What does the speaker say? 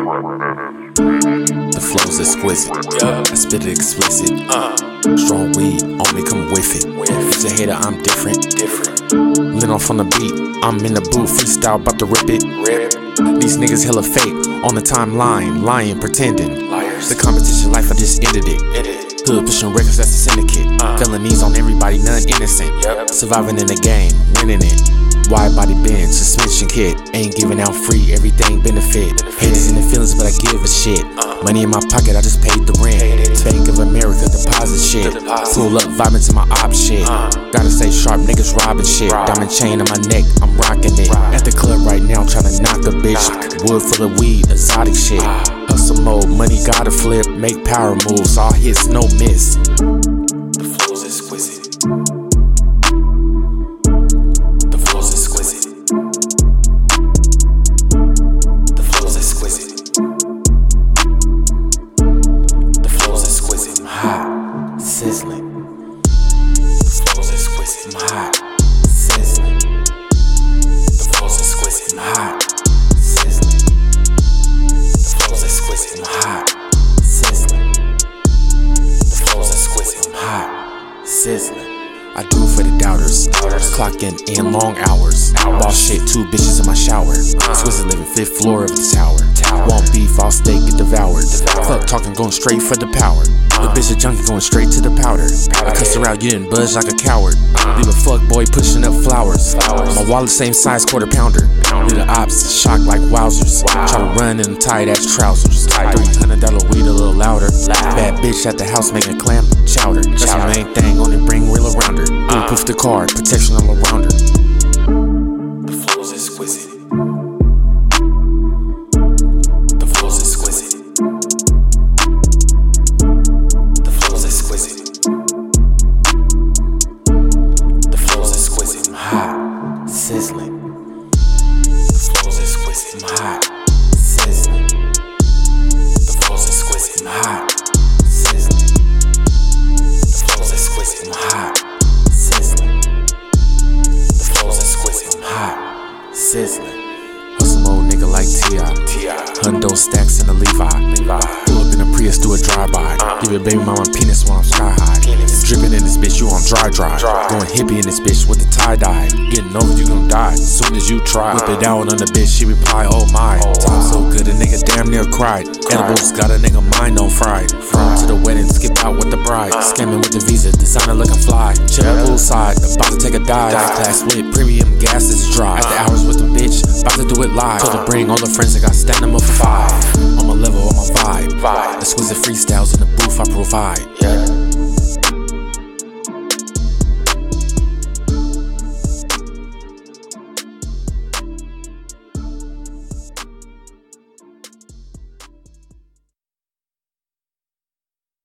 The flow's exquisite. I spit it explicit. Strong weed, on me, come with it. It's a hater, I'm different. Different. Lit off on the beat, I'm in the booth, freestyle, about to rip it. These niggas hella fake, on the timeline, lying, pretending. Liars. The competition life, I just ended it. Hood pushing records, that's the syndicate. Felonies on everybody, none innocent. Surviving in the game, winning it. Wide body bench, suspension kit. Ain't giving out free, everything benefit. Haters in the feelings, but I give a shit. Money in my pocket, I just paid the rent. Bank of America, deposit shit. Pull up, vibing to my op shit. Gotta stay sharp, niggas robbing shit. Diamond chain on my neck, I'm rocking it. At the club right now, trying to knock a bitch. Wood full of weed, exotic shit. Hustle mode, money gotta flip, make power moves, all hits, no miss. The flow's exquisite. Sizzling. The flow's exquisite. I'm hot, sizzling. The flow's exquisite. I'm hot, sizzling. The flow's exquisite. I'm hot, sizzling. The flow's exquisite. I'm hot, sizzling. I do for the doubters. Clocking in long hours. Ball shit, two bitches in my shower. Swiss living fifth floor of the tower. Want beef, all steak get devoured. Fuck talking, going straight for the power. The bitch a junkie going straight to the powder. I cussed her out, you didn't budge like a coward. Leave a fuck boy pushing up flowers. My wallet same size, quarter pounder. Leave the ops shocked like wowzers. Try to run in tight ass trousers. $300 weed a little louder. Bad bitch at the house making clam chowder. That's the main thing, only bring real around her. Bulletproof the car, protection all around her. Sizzling. The flow's exquisite. I'm hot, sizzling. The flow's exquisite. I'm hot, sizzling. The flow's exquisite. I'm hot, sizzling. The flow's exquisite. I'm hot, sizzling. Hustle mode nigga like T.I. Hundo stacks in the Levi. Pull up in a Prius, do a drive-by. Give your baby mama penis when I'm sky high. Dripping in this bitch, you on dry dry. Going hippie in this bitch with the tie dye. Getting over, you gon' die. Soon as you try. Whip it out on the bitch, she reply, oh my. Time so good, a nigga damn near cried. Edibles got a nigga mind on fried. From to the wedding, skip out with the bride. Scamming with the visa, designer looking fly. Chill poolside, about to take a dive. Class with premium gas is dry. After hours with the bitch, about to do it live. Told her bring all the friends, I got stand for five. Vibe. Exquisite freestyles in the booth, I provide. Yeah.